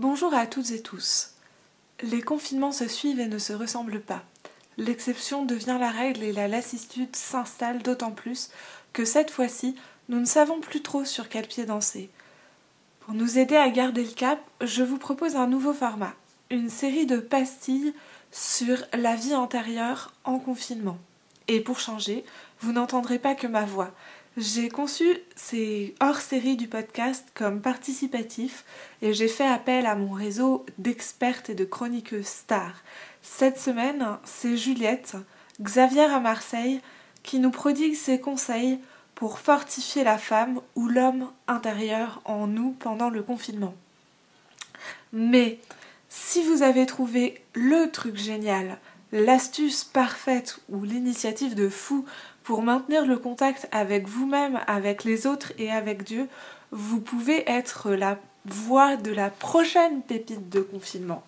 Bonjour à toutes et tous. Les confinements se suivent et ne se ressemblent pas. L'exception devient la règle et la lassitude s'installe d'autant plus que cette fois-ci, nous ne savons plus trop sur quel pied danser. Pour nous aider à garder le cap, je vous propose un nouveau format, une série de pastilles sur la vie antérieure en confinement. Et pour changer, vous n'entendrez pas que ma voix. J'ai conçu ces hors-séries du podcast comme participatifs et j'ai fait appel à mon réseau d'expertes et de chroniqueuses stars. Cette semaine, c'est Juliette, Xavier à Marseille, qui nous prodigue ses conseils pour fortifier la femme ou l'homme intérieur en nous pendant le confinement. Mais si vous avez trouvé le truc génial, l'astuce parfaite ou l'initiative de fou pour maintenir le contact avec vous-même, avec les autres et avec Dieu, vous pouvez être la voix de la prochaine pépite de confinement.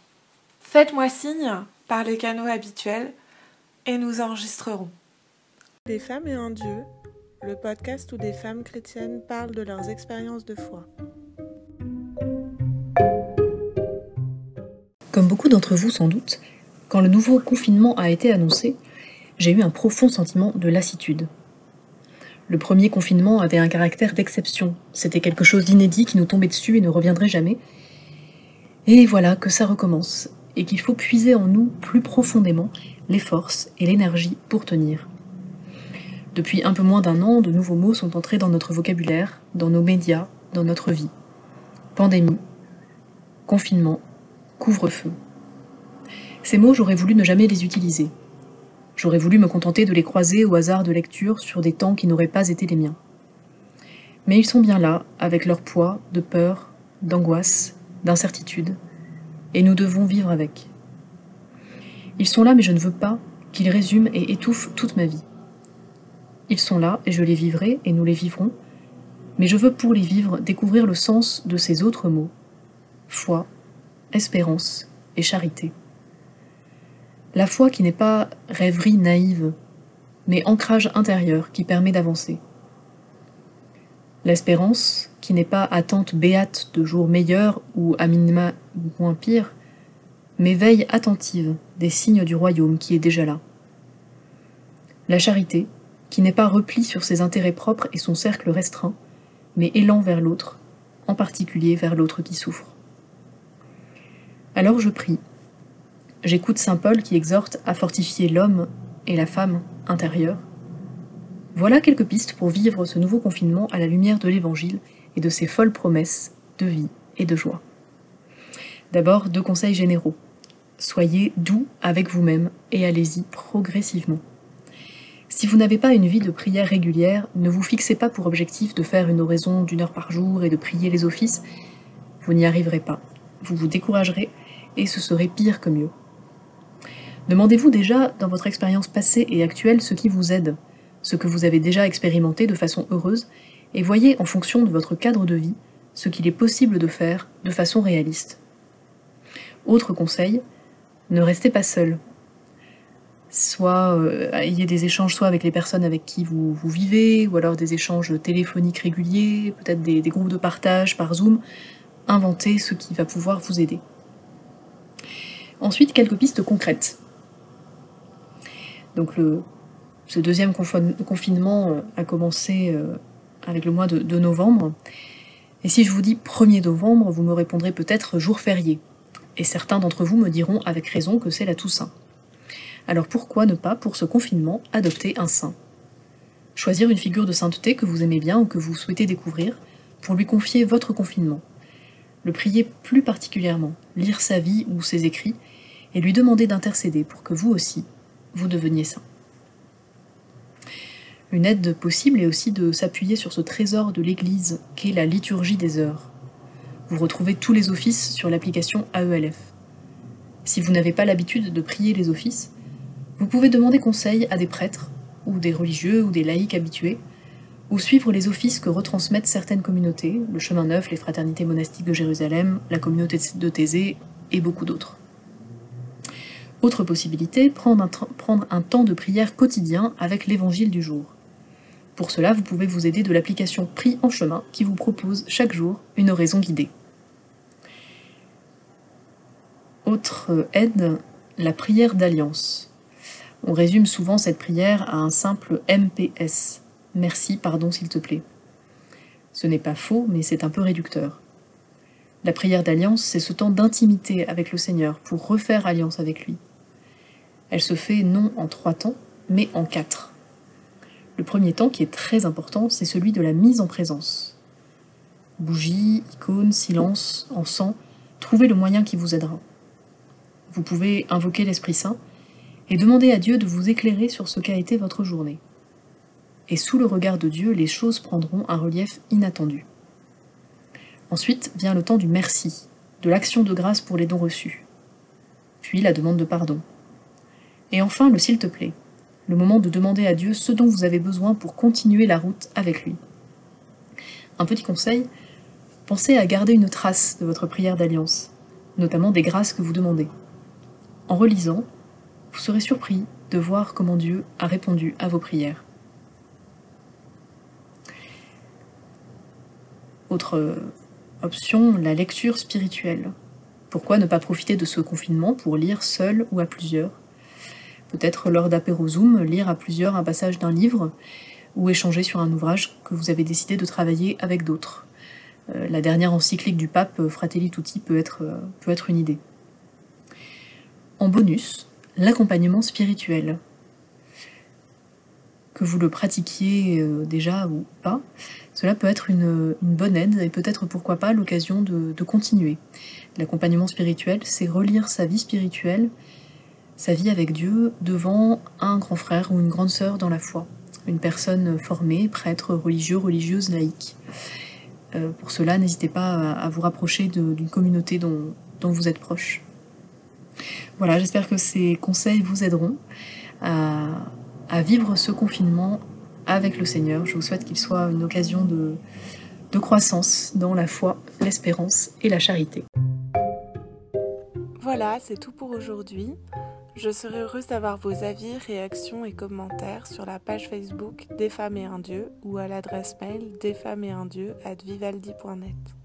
Faites-moi signe par les canaux habituels et nous enregistrerons. Des femmes et un Dieu, le podcast où des femmes chrétiennes parlent de leurs expériences de foi. Comme beaucoup d'entre vous sans doute, quand le nouveau confinement a été annoncé, j'ai eu un profond sentiment de lassitude. Le premier confinement avait un caractère d'exception. C'était quelque chose d'inédit qui nous tombait dessus et ne reviendrait jamais. Et voilà que ça recommence, et qu'il faut puiser en nous plus profondément les forces et l'énergie pour tenir. Depuis un peu moins d'un an, de nouveaux mots sont entrés dans notre vocabulaire, dans nos médias, dans notre vie. Pandémie, confinement, couvre-feu. Ces mots, j'aurais voulu ne jamais les utiliser. J'aurais voulu me contenter de les croiser au hasard de lecture sur des temps qui n'auraient pas été les miens. Mais ils sont bien là, avec leur poids de peur, d'angoisse, d'incertitude, et nous devons vivre avec. Ils sont là, mais je ne veux pas qu'ils résument et étouffent toute ma vie. Ils sont là, et je les vivrai, et nous les vivrons, mais je veux pour les vivre découvrir le sens de ces autres mots foi, espérance et charité. La foi qui n'est pas rêverie naïve, mais ancrage intérieur qui permet d'avancer. L'espérance qui n'est pas attente béate de jours meilleurs ou à minima moins pires, mais veille attentive des signes du royaume qui est déjà là. La charité qui n'est pas repli sur ses intérêts propres et son cercle restreint, mais élan vers l'autre, en particulier vers l'autre qui souffre. Alors je prie, J'écoute Saint Paul qui exhorte à fortifier l'homme et la femme intérieure. Voilà quelques pistes pour vivre ce nouveau confinement à la lumière de l'Évangile et de ses folles promesses de vie et de joie. D'abord, deux conseils généraux. Soyez doux avec vous-même et allez-y progressivement. Si vous n'avez pas une vie de prière régulière, ne vous fixez pas pour objectif de faire une oraison d'une heure par jour et de prier les offices. Vous n'y arriverez pas. Vous vous découragerez et ce serait pire que mieux. Demandez-vous déjà, dans votre expérience passée et actuelle, ce qui vous aide, ce que vous avez déjà expérimenté de façon heureuse, et voyez en fonction de votre cadre de vie ce qu'il est possible de faire de façon réaliste. Autre conseil, ne restez pas seul. Soit euh, ayez des échanges soit avec les personnes avec qui vous, vivez, ou alors des échanges téléphoniques réguliers, peut-être des groupes de partage par Zoom. Inventez ce qui va pouvoir vous aider. Ensuite, quelques pistes concrètes. Donc le, ce deuxième confinement euh, a commencé euh, avec le mois de, novembre. Et si je vous dis 1er novembre, vous me répondrez peut-être jour férié. Et certains d'entre vous me diront avec raison que c'est la Toussaint. Alors pourquoi ne pas, pour ce confinement, adopter un saint? Choisir une figure de sainteté que vous aimez bien ou que vous souhaitez découvrir pour lui confier votre confinement. Le prier plus particulièrement, lire sa vie ou ses écrits, et lui demander d'intercéder pour que vous aussi, vous deveniez saint. Une aide possible est aussi de s'appuyer sur ce trésor de l'Église qu'est la liturgie des heures. Vous retrouvez tous les offices sur l'application AELF. Si vous n'avez pas l'habitude de prier les offices, vous pouvez demander conseil à des prêtres, ou des religieux, ou des laïcs habitués, ou suivre les offices que retransmettent certaines communautés, le Chemin Neuf, les Fraternités monastiques de Jérusalem, la communauté de Thésée, et beaucoup d'autres. Autre possibilité, prendre un, temps de prière quotidien avec l'évangile du jour. Pour cela, vous pouvez vous aider de l'application Prie en chemin qui vous propose chaque jour une oraison guidée. Autre aide, la prière d'alliance. On résume souvent cette prière à un simple MPS. Merci, pardon, s'il te plaît. Ce n'est pas faux, mais c'est un peu réducteur. La prière d'alliance, c'est ce temps d'intimité avec le Seigneur pour refaire alliance avec lui. Elle se fait non en trois temps, mais en quatre. Le premier temps, qui est très important, c'est celui de la mise en présence. Bougie, icône, silence, encens, trouvez le moyen qui vous aidera. Vous pouvez invoquer l'Esprit Saint et demander à Dieu de vous éclairer sur ce qu'a été votre journée. Et sous le regard de Dieu, les choses prendront un relief inattendu. Ensuite vient le temps du merci, de l'action de grâce pour les dons reçus, puis la demande de pardon. Et enfin le s'il te plaît, le moment de demander à Dieu ce dont vous avez besoin pour continuer la route avec lui. Un petit conseil, pensez à garder une trace de votre prière d'alliance, notamment des grâces que vous demandez. En relisant, vous serez surpris de voir comment Dieu a répondu à vos prières. Autre option, la lecture spirituelle. Pourquoi ne pas profiter de ce confinement pour lire seul ou à plusieurs? Peut-être lors d'apéro Zoom, lire à plusieurs un passage d'un livre ou échanger sur un ouvrage que vous avez décidé de travailler avec d'autres. Euh, la dernière encyclique du pape, Fratelli Tutti, peut être, euh, peut être une idée. En bonus, l'accompagnement spirituel. Que vous le pratiquiez euh, déjà ou pas, cela peut être une, bonne aide et peut-être pourquoi pas l'occasion de continuer. L'accompagnement spirituel, c'est relire sa vie spirituelle sa vie avec Dieu devant un grand frère ou une grande sœur dans la foi, une personne formée, prêtre, religieux, religieuse, laïque. Euh, pour cela, n'hésitez pas à, vous rapprocher d'une communauté dont, vous êtes proche. Voilà, j'espère que ces conseils vous aideront à, vivre ce confinement avec le Seigneur. Je vous souhaite qu'il soit une occasion de croissance dans la foi, l'espérance et la charité. Voilà, c'est tout pour aujourd'hui. Je serai heureuse d'avoir vos avis, réactions et commentaires sur la page Facebook Des femmes et un dieu ou à l'adresse mail desfemmesetundieu at vivaldi.net.